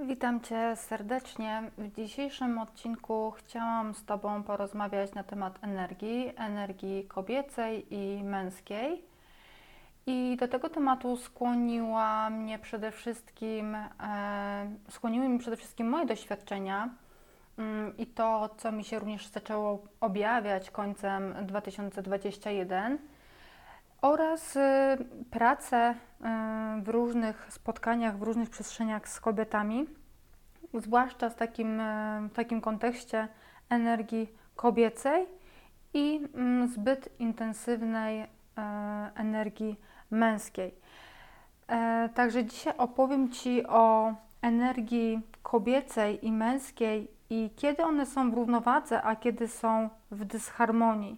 Witam Cię serdecznie. W dzisiejszym odcinku chciałam z Tobą porozmawiać na temat energii, energii kobiecej i męskiej. I do tego tematu skłoniła mnie przede wszystkim, e, skłoniły mnie przede wszystkim moje doświadczenia mm, i to, co mi się również zaczęło objawiać końcem 2021 oraz y, pracę y, w różnych spotkaniach, w różnych przestrzeniach z kobietami, zwłaszcza takim, y, w takim kontekście energii kobiecej i mm, zbyt intensywnej energii męskiej. E, także dzisiaj opowiem Ci o energii kobiecej i męskiej i kiedy one są w równowadze, a kiedy są w dysharmonii.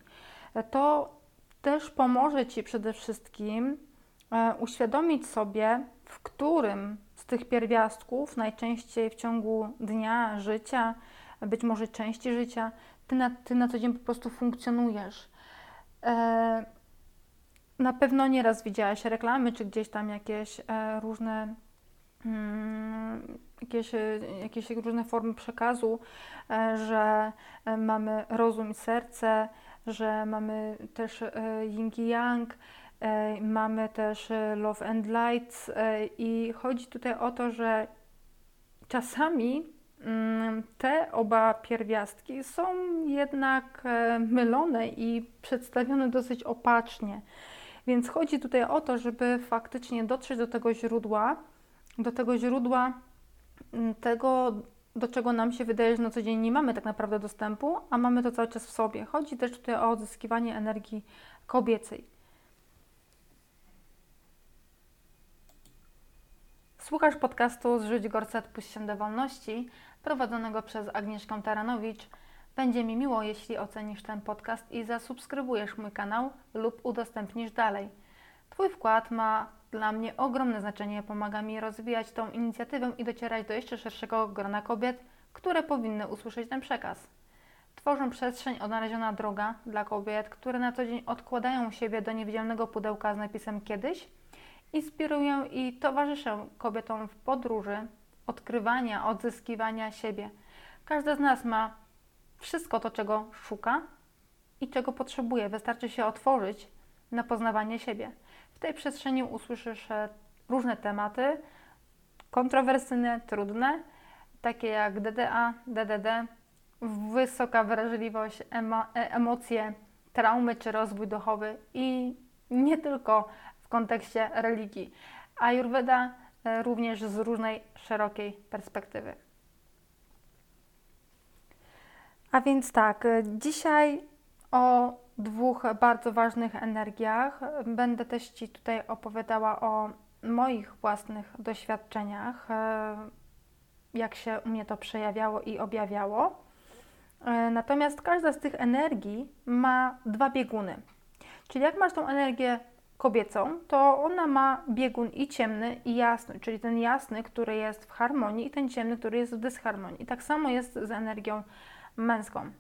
E, to też pomoże Ci przede wszystkim e, uświadomić sobie, w którym z tych pierwiastków, najczęściej w ciągu dnia, życia, być może części życia, Ty na, ty na co dzień po prostu funkcjonujesz. E, na pewno nieraz widziałaś reklamy, czy gdzieś tam jakieś e, różne mm, jakieś, jakieś różne formy przekazu, że mamy rozum i serce, że mamy też e, yin yang, e, mamy też e, love and light i chodzi tutaj o to, że czasami mm, te oba pierwiastki są jednak mylone i przedstawione dosyć opacznie. Więc chodzi tutaj o to, żeby faktycznie dotrzeć do tego źródła, do tego źródła mm, tego, do czego nam się wydaje, że na co dzień nie mamy tak naprawdę dostępu, a mamy to cały czas w sobie. Chodzi też tutaj o odzyskiwanie energii kobiecej. Słuchasz podcastu Zrzuć Gorset, puść się do wolności, prowadzonego przez Agnieszkę Taranowicz. Będzie mi miło, jeśli ocenisz ten podcast i zasubskrybujesz mój kanał lub udostępnisz dalej. Twój wkład ma dla mnie ogromne znaczenie. Pomaga mi rozwijać tą inicjatywę i docierać do jeszcze szerszego grona kobiet, które powinny usłyszeć ten przekaz. Tworzą przestrzeń odnaleziona droga dla kobiet, które na co dzień odkładają siebie do niewidzialnego pudełka z napisem kiedyś. Inspiruję i towarzyszę kobietom w podróży odkrywania, odzyskiwania siebie. Każda z nas ma wszystko to, czego szuka i czego potrzebuje. Wystarczy się otworzyć na poznawanie siebie. Tej przestrzeni usłyszysz e, różne tematy, kontrowersyjne, trudne, takie jak DDA, DDD, wysoka wrażliwość, e, emocje, traumy czy rozwój duchowy i nie tylko w kontekście religii. Ayurveda e, również z różnej, szerokiej perspektywy. A więc tak, dzisiaj o dwóch bardzo ważnych energiach. Będę też Ci tutaj opowiadała o moich własnych doświadczeniach, e, jak się u mnie to przejawiało i objawiało. E, natomiast każda z tych energii ma dwa bieguny. Czyli jak masz tą energię kobiecą, to ona ma biegun i ciemny, i jasny, czyli ten jasny, który jest w harmonii, i ten ciemny, który jest w dysharmonii. I tak samo jest z energią męską.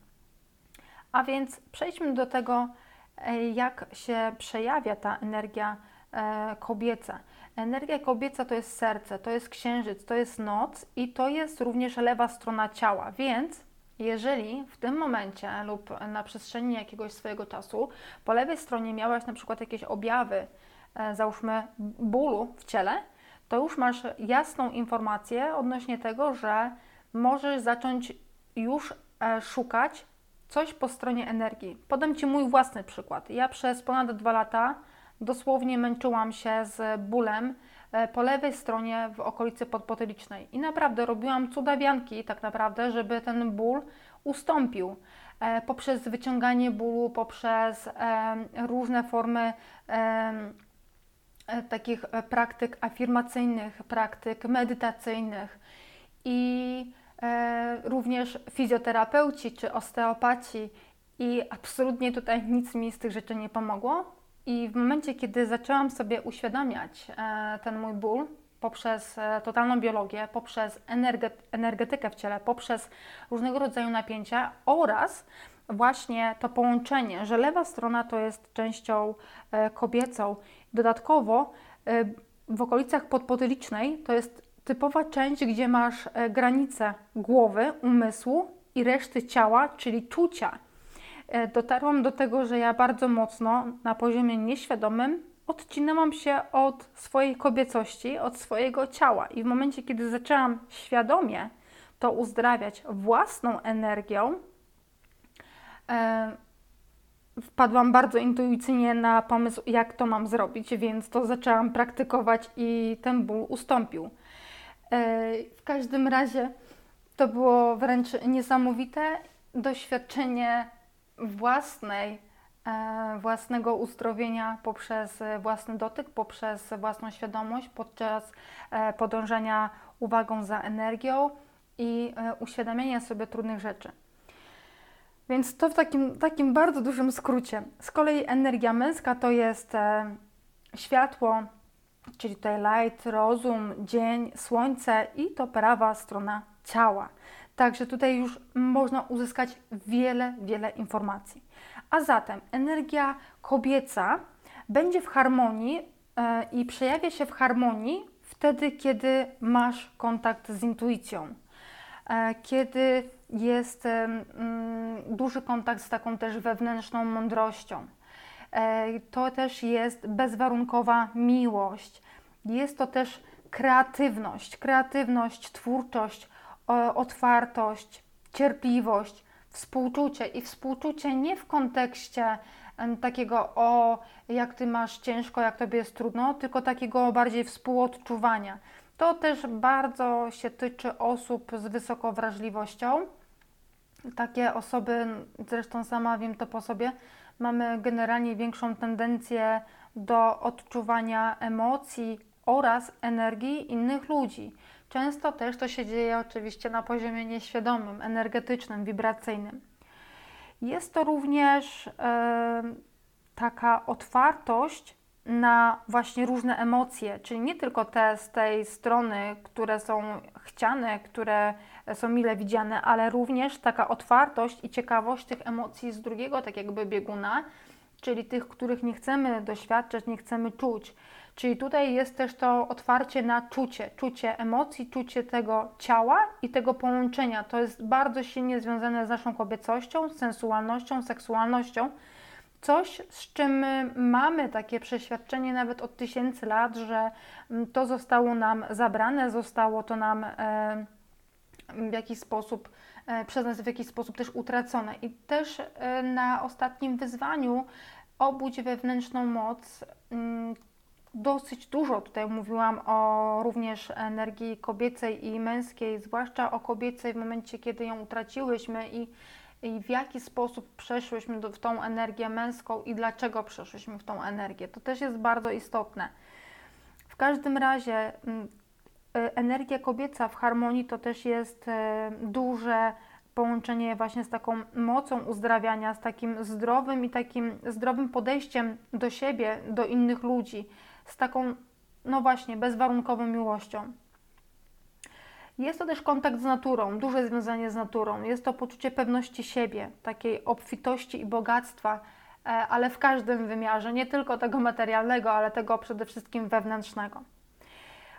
A więc przejdźmy do tego, e, jak się przejawia ta energia e, kobieca. Energia kobieca to jest serce, to jest księżyc, to jest noc i to jest również lewa strona ciała. Więc jeżeli w tym momencie lub na przestrzeni jakiegoś swojego czasu po lewej stronie miałaś na przykład jakieś objawy, e, załóżmy bólu w ciele, to już masz jasną informację odnośnie tego, że możesz zacząć już szukać coś po stronie energii. Podam Ci mój własny przykład. Ja przez ponad dwa lata dosłownie męczyłam się z bólem e, po lewej stronie w okolicy podpotylicznej i naprawdę robiłam cudawianki tak naprawdę, żeby ten ból ustąpił e, poprzez wyciąganie bólu, poprzez e, różne formy takich praktyk afirmacyjnych, praktyk medytacyjnych i również fizjoterapeuci czy osteopaci i absolutnie tutaj nic mi z tych rzeczy nie pomogło. I w momencie, kiedy zaczęłam sobie uświadamiać e, ten mój ból poprzez e, totalną biologię, poprzez energetykę w ciele, poprzez różnego rodzaju napięcia oraz właśnie to połączenie, że lewa strona to jest częścią kobiecą. Dodatkowo w okolicach podpotylicznej to jest typowa część, gdzie masz e, granice głowy, umysłu i reszty ciała, czyli czucia. E, dotarłam do tego, że ja bardzo mocno na poziomie nieświadomym odcinałam się od swojej kobiecości, od swojego ciała. I w momencie, kiedy zaczęłam świadomie to uzdrawiać własną energią, e, wpadłam bardzo intuicyjnie na pomysł, jak to mam zrobić, więc to zaczęłam praktykować i ten ból ustąpił. E, w każdym razie to było wręcz niesamowite doświadczenie własnej, e, własnego uzdrowienia poprzez własny dotyk, poprzez własną świadomość, podczas e, podążania uwagą za energią i uświadamiania sobie trudnych rzeczy. Więc to w takim, takim bardzo dużym skrócie. Z kolei energia męska to jest światło, czyli tutaj light, rozum, dzień, słońce i to prawa strona ciała. Także tutaj już można uzyskać wiele, wiele informacji. A zatem energia kobieca będzie w harmonii e, i przejawia się w harmonii wtedy, kiedy masz kontakt z intuicją, e, kiedy jest mm, duży kontakt z taką też wewnętrzną mądrością. E, to też jest bezwarunkowa miłość. Jest to też kreatywność, kreatywność, twórczość, otwartość, cierpliwość, współczucie i współczucie nie w kontekście takiego o jak ty masz ciężko, jak tobie jest trudno, tylko takiego bardziej współodczuwania. To też bardzo się tyczy osób z wysoką wrażliwością takie osoby, zresztą sama wiem to po sobie, mamy generalnie większą tendencję do odczuwania emocji oraz energii innych ludzi. Często też to się dzieje oczywiście na poziomie nieświadomym, energetycznym, wibracyjnym. Jest to również e, taka otwartość na właśnie różne emocje, czyli nie tylko te z tej strony, które są chciane, które są mile widziane, ale również taka otwartość i ciekawość tych emocji z drugiego, tak jakby bieguna, czyli tych, których nie chcemy doświadczać, nie chcemy czuć. Czyli tutaj jest też to otwarcie na czucie, czucie emocji, czucie tego ciała i tego połączenia. To jest bardzo silnie związane z naszą kobiecością, sensualnością, seksualnością coś, z czym mamy takie przeświadczenie nawet od tysięcy lat, że mm, to zostało nam zabrane, zostało to nam e, w jakiś sposób, e, przez nas w jakiś sposób też utracone. I też e, na ostatnim wyzwaniu obudź wewnętrzną moc. Mm, dosyć dużo tutaj mówiłam o również energii kobiecej i męskiej, zwłaszcza o kobiecej w momencie, kiedy ją utraciłyśmy i i w jaki sposób przeszłyśmy w tą energię męską i dlaczego przeszłyśmy w tą energię. To też jest bardzo istotne. W każdym razie mm, y, energia kobieca w harmonii to też jest y, duże połączenie właśnie z taką mocą uzdrawiania, z takim zdrowym i takim zdrowym podejściem do siebie, do innych ludzi, z taką, no właśnie, bezwarunkową miłością. Jest to też kontakt z naturą, duże związanie z naturą. Jest to poczucie pewności siebie, takiej obfitości i bogactwa, e, ale w każdym wymiarze, nie tylko tego materialnego, ale tego przede wszystkim wewnętrznego.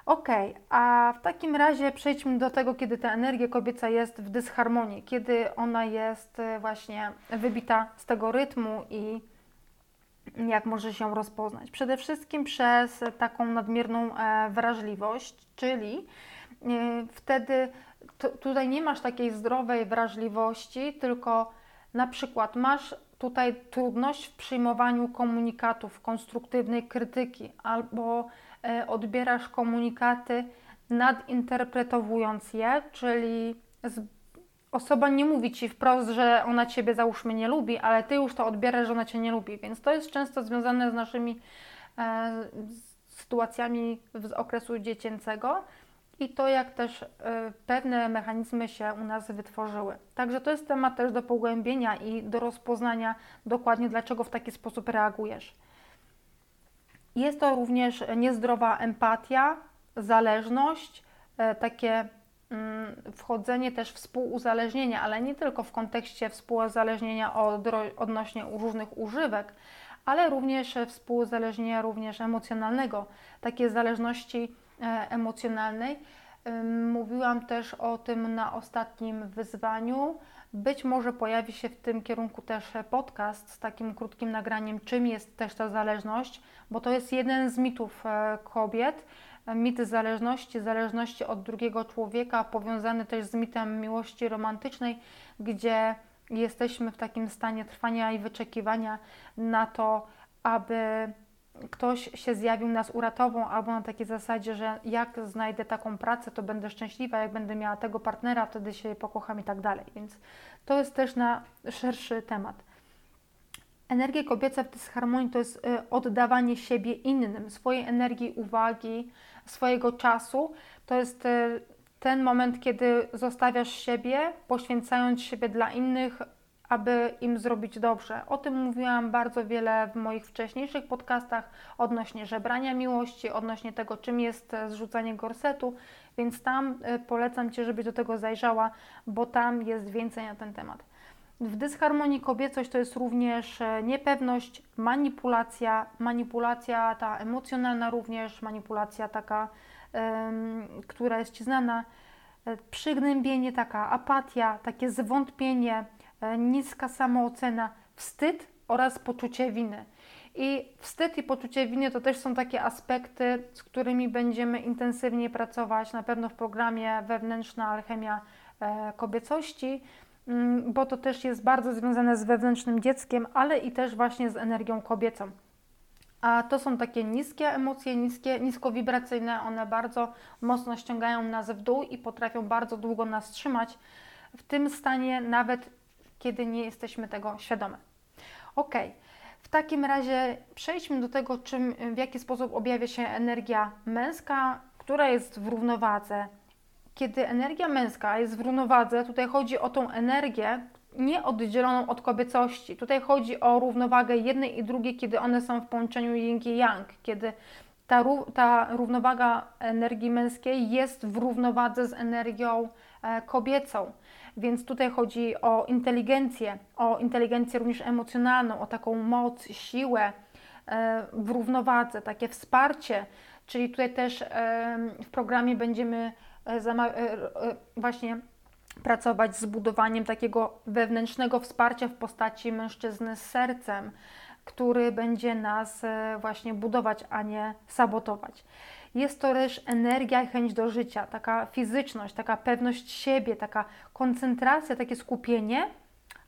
Ok, a w takim razie przejdźmy do tego, kiedy ta energia kobieca jest w dysharmonii, kiedy ona jest e, właśnie wybita z tego rytmu i jak może się rozpoznać. Przede wszystkim przez taką nadmierną e, wrażliwość, czyli wtedy to, tutaj nie masz takiej zdrowej wrażliwości, tylko na przykład masz tutaj trudność w przyjmowaniu komunikatów, konstruktywnej krytyki, albo e, odbierasz komunikaty nadinterpretowując je, czyli osoba nie mówi ci wprost, że ona ciebie załóżmy nie lubi, ale ty już to odbierasz, że ona cię nie lubi, więc to jest często związane z naszymi e, sytuacjami z okresu dziecięcego i to, jak też y, pewne mechanizmy się u nas wytworzyły. Także to jest temat też do pogłębienia i do rozpoznania dokładnie, dlaczego w taki sposób reagujesz. Jest to również niezdrowa empatia, zależność, y, takie mm, wchodzenie też współuzależnienia, ale nie tylko w kontekście współuzależnienia od, odnośnie różnych używek, ale również współuzależnienia również emocjonalnego, takie zależności E, emocjonalnej, Mówiłam też o tym na ostatnim wyzwaniu. Być może pojawi się w tym kierunku też podcast z takim krótkim nagraniem, czym jest też ta zależność, bo to jest jeden z mitów e, kobiet. Mit zależności, zależności od drugiego człowieka, powiązany też z mitem miłości romantycznej, gdzie jesteśmy w takim stanie trwania i wyczekiwania na to, aby ktoś się zjawił, nas uratował, albo na takiej zasadzie, że jak znajdę taką pracę, to będę szczęśliwa, jak będę miała tego partnera, wtedy się pokocham i tak dalej. Więc to jest też na szerszy temat. Energia kobieca w dysharmonii to jest y, oddawanie siebie innym, swojej energii, uwagi, swojego czasu. To jest y, ten moment, kiedy zostawiasz siebie, poświęcając siebie dla innych, aby im zrobić dobrze. O tym mówiłam bardzo wiele w moich wcześniejszych podcastach odnośnie żebrania miłości, odnośnie tego, czym jest e, zrzucanie gorsetu, więc tam e, polecam Cię, żebyś do tego zajrzała, bo tam jest więcej na ten temat. W dysharmonii kobiecość to jest również e, niepewność, manipulacja, manipulacja ta emocjonalna również, manipulacja taka, która jest Ci znana, przygnębienie, taka apatia, takie zwątpienie, niska samoocena, wstyd oraz poczucie winy. I wstyd i poczucie winy to też są takie aspekty, z którymi będziemy intensywnie pracować na pewno w programie Wewnętrzna Alchemia e, Kobiecości, mm, bo to też jest bardzo związane z wewnętrznym dzieckiem, ale i też właśnie z energią kobiecą. A to są takie niskie emocje, niskie, niskowibracyjne, one bardzo mocno ściągają nas w dół i potrafią bardzo długo nas trzymać w tym stanie, nawet kiedy nie jesteśmy tego świadome. Ok, w takim razie przejdźmy do tego, czym, w jaki sposób objawia się energia męska, która jest w równowadze. Kiedy energia męska jest w równowadze, tutaj chodzi o tą energię nieoddzieloną od kobiecości. Tutaj chodzi o równowagę jednej i drugiej, kiedy one są w połączeniu yin i yang, kiedy ta, ta równowaga energii męskiej jest w równowadze z energią e, kobiecą. Więc tutaj chodzi o inteligencję, o inteligencję również emocjonalną, o taką moc, siłę e, w równowadze, takie wsparcie. Czyli tutaj też w programie będziemy e, właśnie pracować z budowaniem takiego wewnętrznego wsparcia w postaci mężczyzny z sercem, który będzie nas właśnie budować, a nie sabotować. Jest to też energia i chęć do życia, taka fizyczność, taka pewność siebie, taka koncentracja, takie skupienie,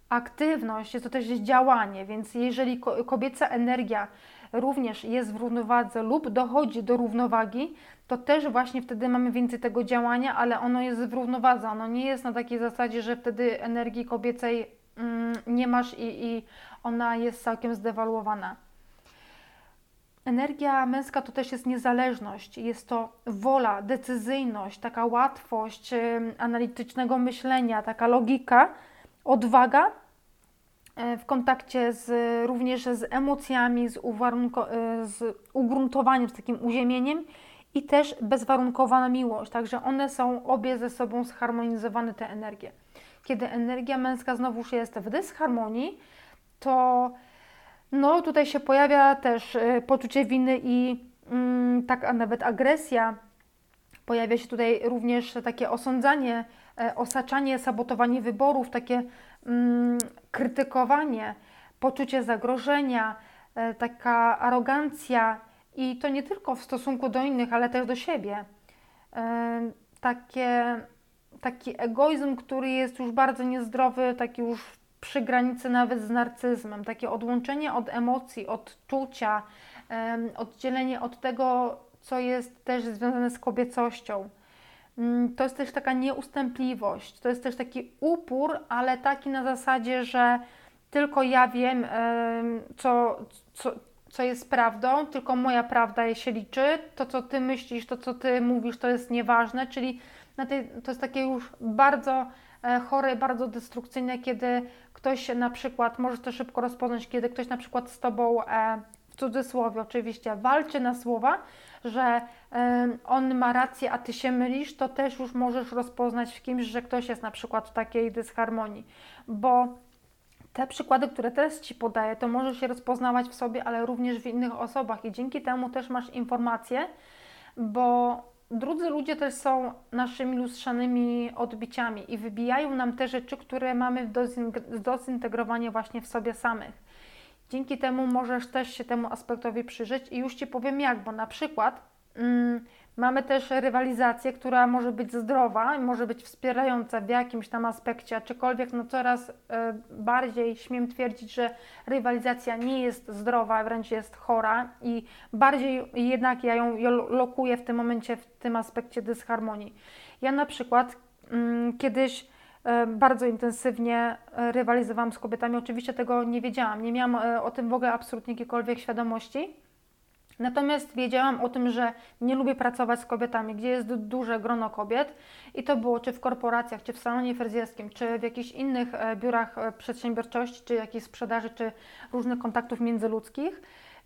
aktywność, jest to też działanie, więc jeżeli kobieca energia również jest w równowadze lub dochodzi do równowagi, to też właśnie wtedy mamy więcej tego działania, ale ono jest w równowadze. Ono nie jest na takiej zasadzie, że wtedy energii kobiecej nie masz i, i ona jest całkiem zdewaluowana. Energia męska to też jest niezależność, jest to wola, decyzyjność, taka łatwość analitycznego myślenia, taka logika, odwaga e, w kontakcie z, również z emocjami, z, e, z ugruntowaniem, z takim uziemieniem i też bezwarunkowana miłość. Także one są obie ze sobą zharmonizowane, te energie. Kiedy energia męska znowuż jest w dysharmonii, to no tutaj się pojawia też y, poczucie winy i mm, tak, a nawet agresja. Pojawia się tutaj również takie osądzanie, e, osaczanie, sabotowanie wyborów, takie mm, krytykowanie, poczucie zagrożenia, e, taka arogancja i to nie tylko w stosunku do innych, ale też do siebie. E, takie, taki egoizm, który jest już bardzo niezdrowy, taki już przy granicy nawet z narcyzmem, takie odłączenie od emocji, od czucia, oddzielenie od tego, co jest też związane z kobiecością. Mm, to jest też taka nieustępliwość, to jest też taki upór, ale taki na zasadzie, że tylko ja wiem, co, co, co jest prawdą, tylko moja prawda się liczy, to co ty myślisz, to co ty mówisz, to jest nieważne, czyli tej, to jest takie już bardzo e, chore, bardzo destrukcyjne, kiedy ktoś na przykład, możesz to szybko rozpoznać, kiedy ktoś na przykład z Tobą, e, w cudzysłowie oczywiście, walczy na słowa, że e, on ma rację, a Ty się mylisz, to też już możesz rozpoznać w kimś, że ktoś jest na przykład w takiej dysharmonii, bo te przykłady, które teraz Ci podaję, to możesz je rozpoznawać w sobie, ale również w innych osobach i dzięki temu też masz informacje, bo drudzy ludzie też są naszymi lustrzanymi odbiciami i wybijają nam te rzeczy, które mamy do zintegrowania właśnie w sobie samych. Dzięki temu możesz też się temu aspektowi przyjrzeć i już Ci powiem jak, bo na przykład mm, mamy też rywalizację, która może być zdrowa, może być wspierająca w jakimś tam aspekcie, aczkolwiek no coraz y, bardziej śmiem twierdzić, że rywalizacja nie jest zdrowa, wręcz jest chora i bardziej jednak ja ją lokuję w tym momencie w tym aspekcie dysharmonii. Ja na przykład mm, kiedyś E, bardzo intensywnie e, rywalizowałam z kobietami. Oczywiście tego nie wiedziałam, nie miałam e, o tym w ogóle absolutnie jakiejkolwiek świadomości. Natomiast wiedziałam o tym, że nie lubię pracować z kobietami, gdzie jest duże grono kobiet. I to było czy w korporacjach, czy w salonie fryzjerskim, czy w jakichś innych biurach przedsiębiorczości, czy jakiejś sprzedaży, czy różnych kontaktów międzyludzkich.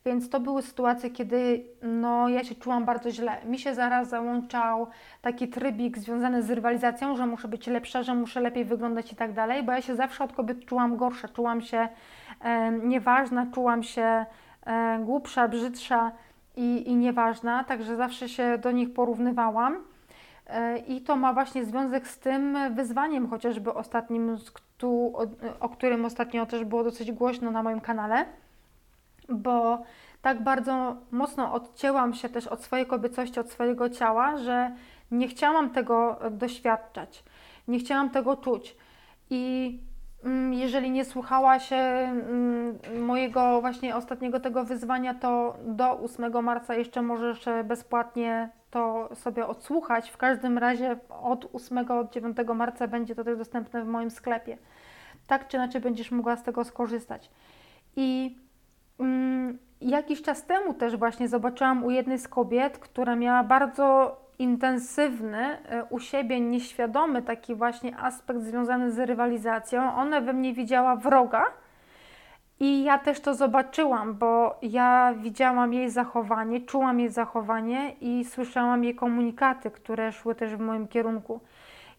Więc to były sytuacje, kiedy no, ja się czułam bardzo źle. Mi się zaraz załączał taki trybik związany z rywalizacją, że muszę być lepsza, że muszę lepiej wyglądać i tak dalej, bo ja się zawsze od kobiet czułam gorsza, czułam się e, nieważna, czułam się e, głupsza, brzydsza i, i nieważna, także zawsze się do nich porównywałam. E, I to ma właśnie związek z tym wyzwaniem, chociażby ostatnim, o, którym ostatnio też było dosyć głośno na moim kanale bo tak bardzo mocno odcięłam się też od swojej kobiecości, od swojego ciała, że nie chciałam tego doświadczać, nie chciałam tego czuć. I jeżeli nie słuchała się mm, mojego właśnie ostatniego tego wyzwania, to do 8 marca jeszcze możesz bezpłatnie to sobie odsłuchać. W każdym razie od 8, od 9 marca będzie to też dostępne w moim sklepie. Tak czy inaczej będziesz mogła z tego skorzystać. I Mm, jakiś czas temu też właśnie zobaczyłam u jednej z kobiet, która miała bardzo intensywny e, u siebie, nieświadomy taki właśnie aspekt związany z rywalizacją. Ona we mnie widziała wroga. I ja też to zobaczyłam, bo ja widziałam jej zachowanie, czułam jej zachowanie i słyszałam jej komunikaty, które szły też w moim kierunku.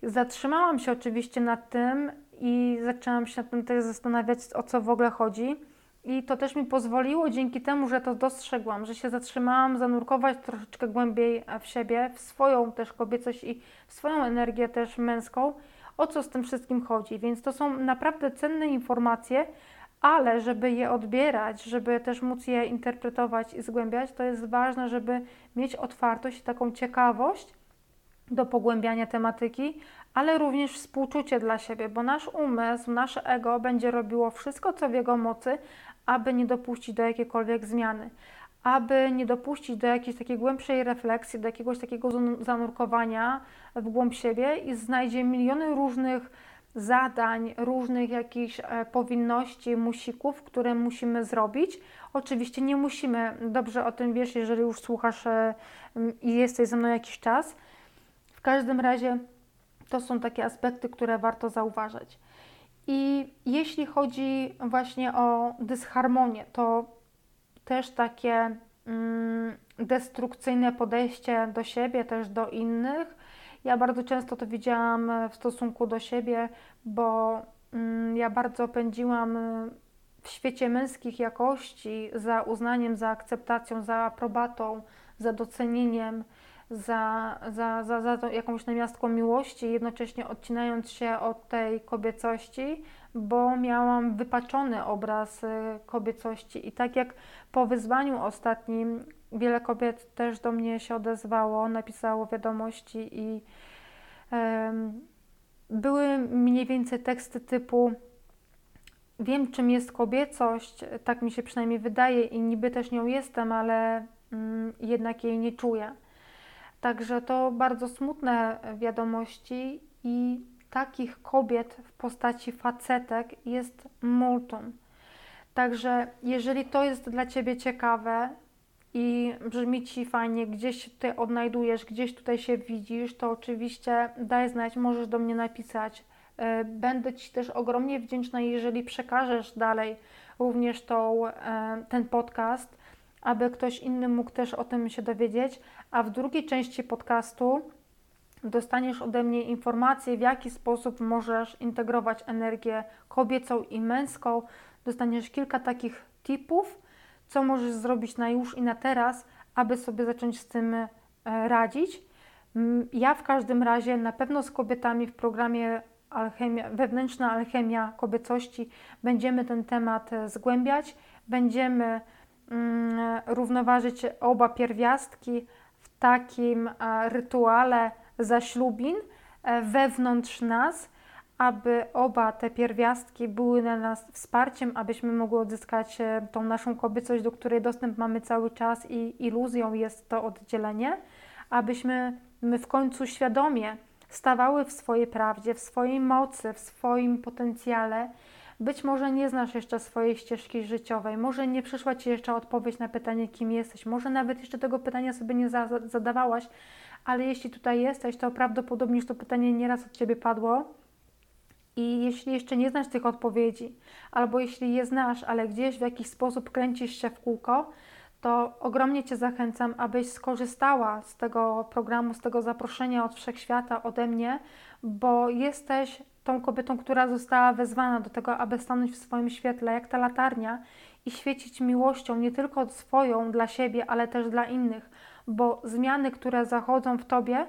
Zatrzymałam się oczywiście nad tym i zaczęłam się nad tym też zastanawiać, o co w ogóle chodzi. I to też mi pozwoliło dzięki temu, że to dostrzegłam, że się zatrzymałam, zanurkować troszeczkę głębiej w siebie, w swoją też kobiecość i w swoją energię też męską, o co z tym wszystkim chodzi. Więc to są naprawdę cenne informacje, ale żeby je odbierać, żeby też móc je interpretować i zgłębiać, to jest ważne, żeby mieć otwartość i taką ciekawość do pogłębiania tematyki, ale również współczucie dla siebie, bo nasz umysł, nasze ego będzie robiło wszystko, co w jego mocy, aby nie dopuścić do jakiejkolwiek zmiany, aby nie dopuścić do jakiejś takiej głębszej refleksji, do jakiegoś takiego zanurkowania w głąb siebie i znajdzie miliony różnych zadań, różnych jakichś e, powinności, musików, które musimy zrobić. Oczywiście nie musimy, dobrze o tym wiesz, jeżeli już słuchasz e, i jesteś ze mną jakiś czas. W każdym razie to są takie aspekty, które warto zauważać. I jeśli chodzi właśnie o dysharmonię, to też takie mm, destrukcyjne podejście do siebie, też do innych. Ja bardzo często to widziałam w stosunku do siebie, bo mm, ja bardzo pędziłam w świecie męskich jakości za uznaniem, za akceptacją, za aprobatą, za docenieniem za, za, za, za to jakąś namiastką miłości, jednocześnie odcinając się od tej kobiecości, bo miałam wypaczony obraz y, kobiecości. I tak jak po wyzwaniu ostatnim, wiele kobiet też do mnie się odezwało, napisało wiadomości i um, były mniej więcej teksty typu wiem, czym jest kobiecość, tak mi się przynajmniej wydaje i niby też nią jestem, ale mm, jednak jej nie czuję. Także to bardzo smutne wiadomości i takich kobiet w postaci facetek jest multum. Także jeżeli to jest dla Ciebie ciekawe i brzmi Ci fajnie, gdzieś Ty odnajdujesz, gdzieś tutaj się widzisz, to oczywiście daj znać, możesz do mnie napisać. E, będę Ci też ogromnie wdzięczna, jeżeli przekażesz dalej również tą, e, ten podcast, aby ktoś inny mógł też o tym się dowiedzieć. A w drugiej części podcastu dostaniesz ode mnie informacje, w jaki sposób możesz integrować energię kobiecą i męską. Dostaniesz kilka takich tipów, co możesz zrobić na już i na teraz, aby sobie zacząć z tym e, radzić. Ja w każdym razie na pewno z kobietami w programie alchemia, wewnętrzna alchemia kobiecości będziemy ten temat e, zgłębiać, będziemy równoważyć oba pierwiastki w takim e, rytuale zaślubin e, wewnątrz nas, aby oba te pierwiastki były dla nas wsparciem, abyśmy mogły odzyskać tą naszą kobiecość, do której dostęp mamy cały czas i iluzją jest to oddzielenie, abyśmy my w końcu świadomie stawały w swojej prawdzie, w swojej mocy, w swoim potencjale. Być może nie znasz jeszcze swojej ścieżki życiowej, może nie przyszła Ci jeszcze odpowiedź na pytanie, kim jesteś, może nawet jeszcze tego pytania sobie nie za zadawałaś, ale jeśli tutaj jesteś, to prawdopodobnie już to pytanie nieraz od Ciebie padło. I jeśli jeszcze nie znasz tych odpowiedzi, albo jeśli je znasz, ale gdzieś w jakiś sposób kręcisz się w kółko, to ogromnie Cię zachęcam, abyś skorzystała z tego programu, z tego zaproszenia od wszechświata, ode mnie, bo jesteś tą kobietą, która została wezwana do tego, aby stanąć w swoim świetle, jak ta latarnia i świecić miłością nie tylko swoją dla siebie, ale też dla innych, bo zmiany, które zachodzą w Tobie,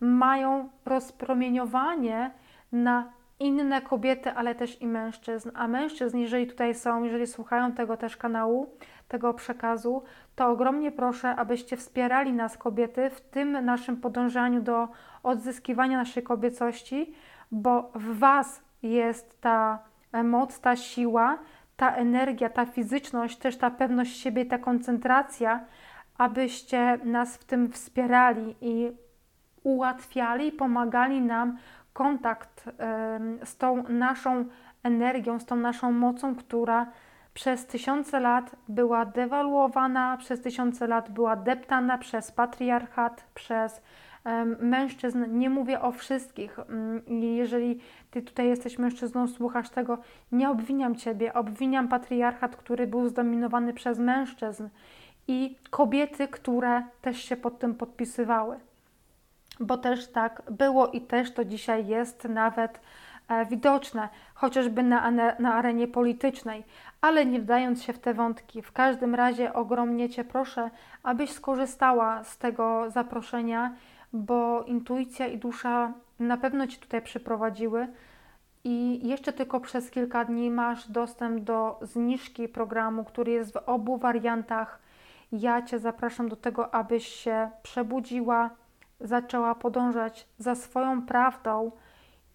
mają rozpromieniowanie na inne kobiety, ale też i mężczyzn. A mężczyzn, jeżeli tutaj są, jeżeli słuchają tego też kanału, tego przekazu, to ogromnie proszę, abyście wspierali nas, kobiety, w tym naszym podążaniu do odzyskiwania naszej kobiecości, bo w Was jest ta moc, ta siła, ta energia, ta fizyczność, też ta pewność siebie, ta koncentracja, abyście nas w tym wspierali i ułatwiali, pomagali nam kontakt z tą naszą energią, z tą naszą mocą, która przez tysiące lat była dewaluowana, przez tysiące lat była deptana przez patriarchat, przez mężczyzn. Nie mówię o wszystkich. Mm, jeżeli ty tutaj jesteś mężczyzną, słuchasz tego, nie obwiniam ciebie, obwiniam patriarchat, który był zdominowany przez mężczyzn i kobiety, które też się pod tym podpisywały. Bo też tak było i też to dzisiaj jest nawet E, widoczne, chociażby na, na arenie politycznej, ale nie wdając się w te wątki. W każdym razie ogromnie Cię proszę, abyś skorzystała z tego zaproszenia, bo intuicja i dusza na pewno Ci tutaj przyprowadziły. I jeszcze tylko przez kilka dni masz dostęp do zniżki programu, który jest w obu wariantach. Ja Cię zapraszam do tego, abyś się przebudziła, zaczęła podążać za swoją prawdą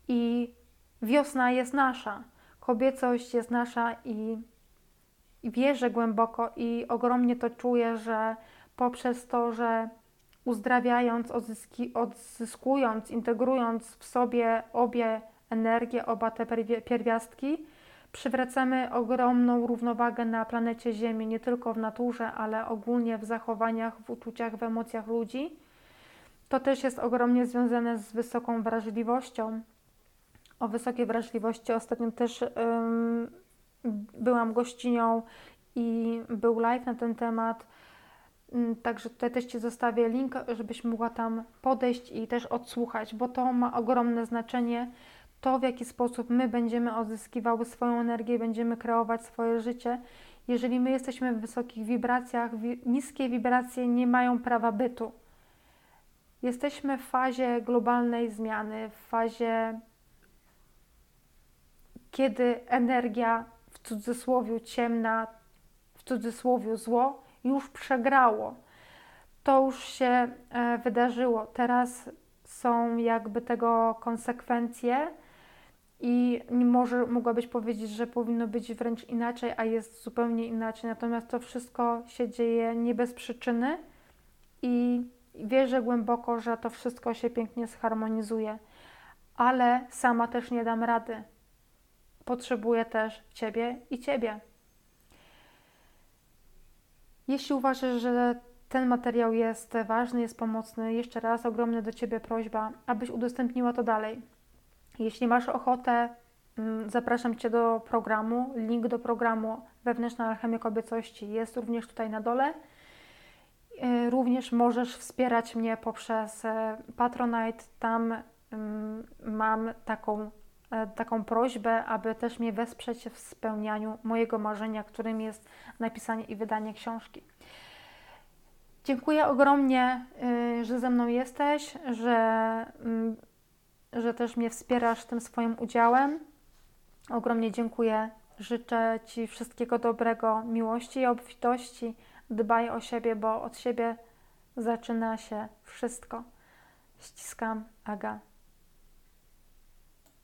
i Wiosna jest nasza, kobiecość jest nasza i, i wierzę głęboko i ogromnie to czuję, że poprzez to, że uzdrawiając, odzyski, odzyskując, integrując w sobie obie energie, oba te pierwiastki, przywracamy ogromną równowagę na planecie Ziemi, nie tylko w naturze, ale ogólnie w zachowaniach, w uczuciach, w emocjach ludzi. To też jest ogromnie związane z wysoką wrażliwością, o wysokiej wrażliwości. Ostatnio też byłam gościnią i był live na ten temat. Mm, także tutaj też Ci zostawię link, żebyś mogła tam podejść i też odsłuchać, bo to ma ogromne znaczenie. To, w jaki sposób my będziemy odzyskiwały swoją energię, będziemy kreować swoje życie. Jeżeli my jesteśmy w wysokich wibracjach, niskie wibracje nie mają prawa bytu. Jesteśmy w fazie globalnej zmiany, w fazie kiedy energia w cudzysłowie ciemna, w cudzysłowie zło już przegrało. To już się e, wydarzyło. Teraz są jakby tego konsekwencje i może mogłabyś powiedzieć, że powinno być wręcz inaczej, a jest zupełnie inaczej. Natomiast to wszystko się dzieje nie bez przyczyny i wierzę głęboko, że to wszystko się pięknie zharmonizuje, ale sama też nie dam rady potrzebuję też Ciebie i Ciebie. Jeśli uważasz, że ten materiał jest ważny, jest pomocny, jeszcze raz ogromna do Ciebie prośba, abyś udostępniła to dalej. Jeśli masz ochotę, mm, zapraszam Cię do programu. Link do programu Wewnętrzna Alchemia Kobiecości jest również tutaj na dole. Y, również możesz wspierać mnie poprzez e, Patronite. Tam mm, mam taką E, taką prośbę, aby też mnie wesprzeć w spełnianiu mojego marzenia, którym jest napisanie i wydanie książki. Dziękuję ogromnie, y, że ze mną jesteś, że, mm, że też mnie wspierasz tym swoim udziałem. Ogromnie dziękuję. Życzę Ci wszystkiego dobrego, miłości i obfitości. Dbaj o siebie, bo od siebie zaczyna się wszystko. Ściskam, Aga.